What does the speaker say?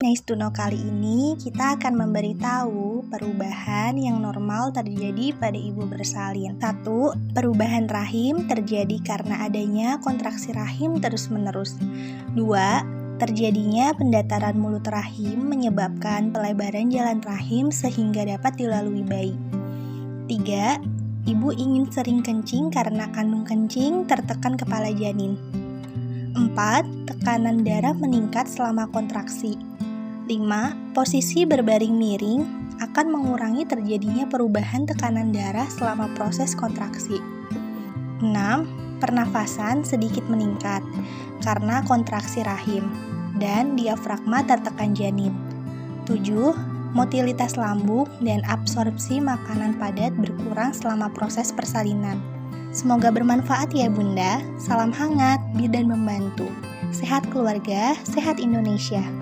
Nice to know kali ini kita akan memberitahu perubahan yang normal terjadi pada ibu bersalin. Satu, perubahan rahim terjadi karena adanya kontraksi rahim terus-menerus. Dua, terjadinya pendataran mulut rahim menyebabkan pelebaran jalan rahim sehingga dapat dilalui bayi. Tiga, ibu ingin sering kencing karena kandung kencing tertekan kepala janin. Empat, tekanan darah meningkat selama kontraksi. 5. Posisi berbaring miring akan mengurangi terjadinya perubahan tekanan darah selama proses kontraksi. 6. Pernafasan sedikit meningkat karena kontraksi rahim dan diafragma tertekan janin. 7. Motilitas lambung dan absorpsi makanan padat berkurang selama proses persalinan. Semoga bermanfaat ya Bunda. Salam hangat, bir dan membantu. Sehat keluarga, sehat Indonesia.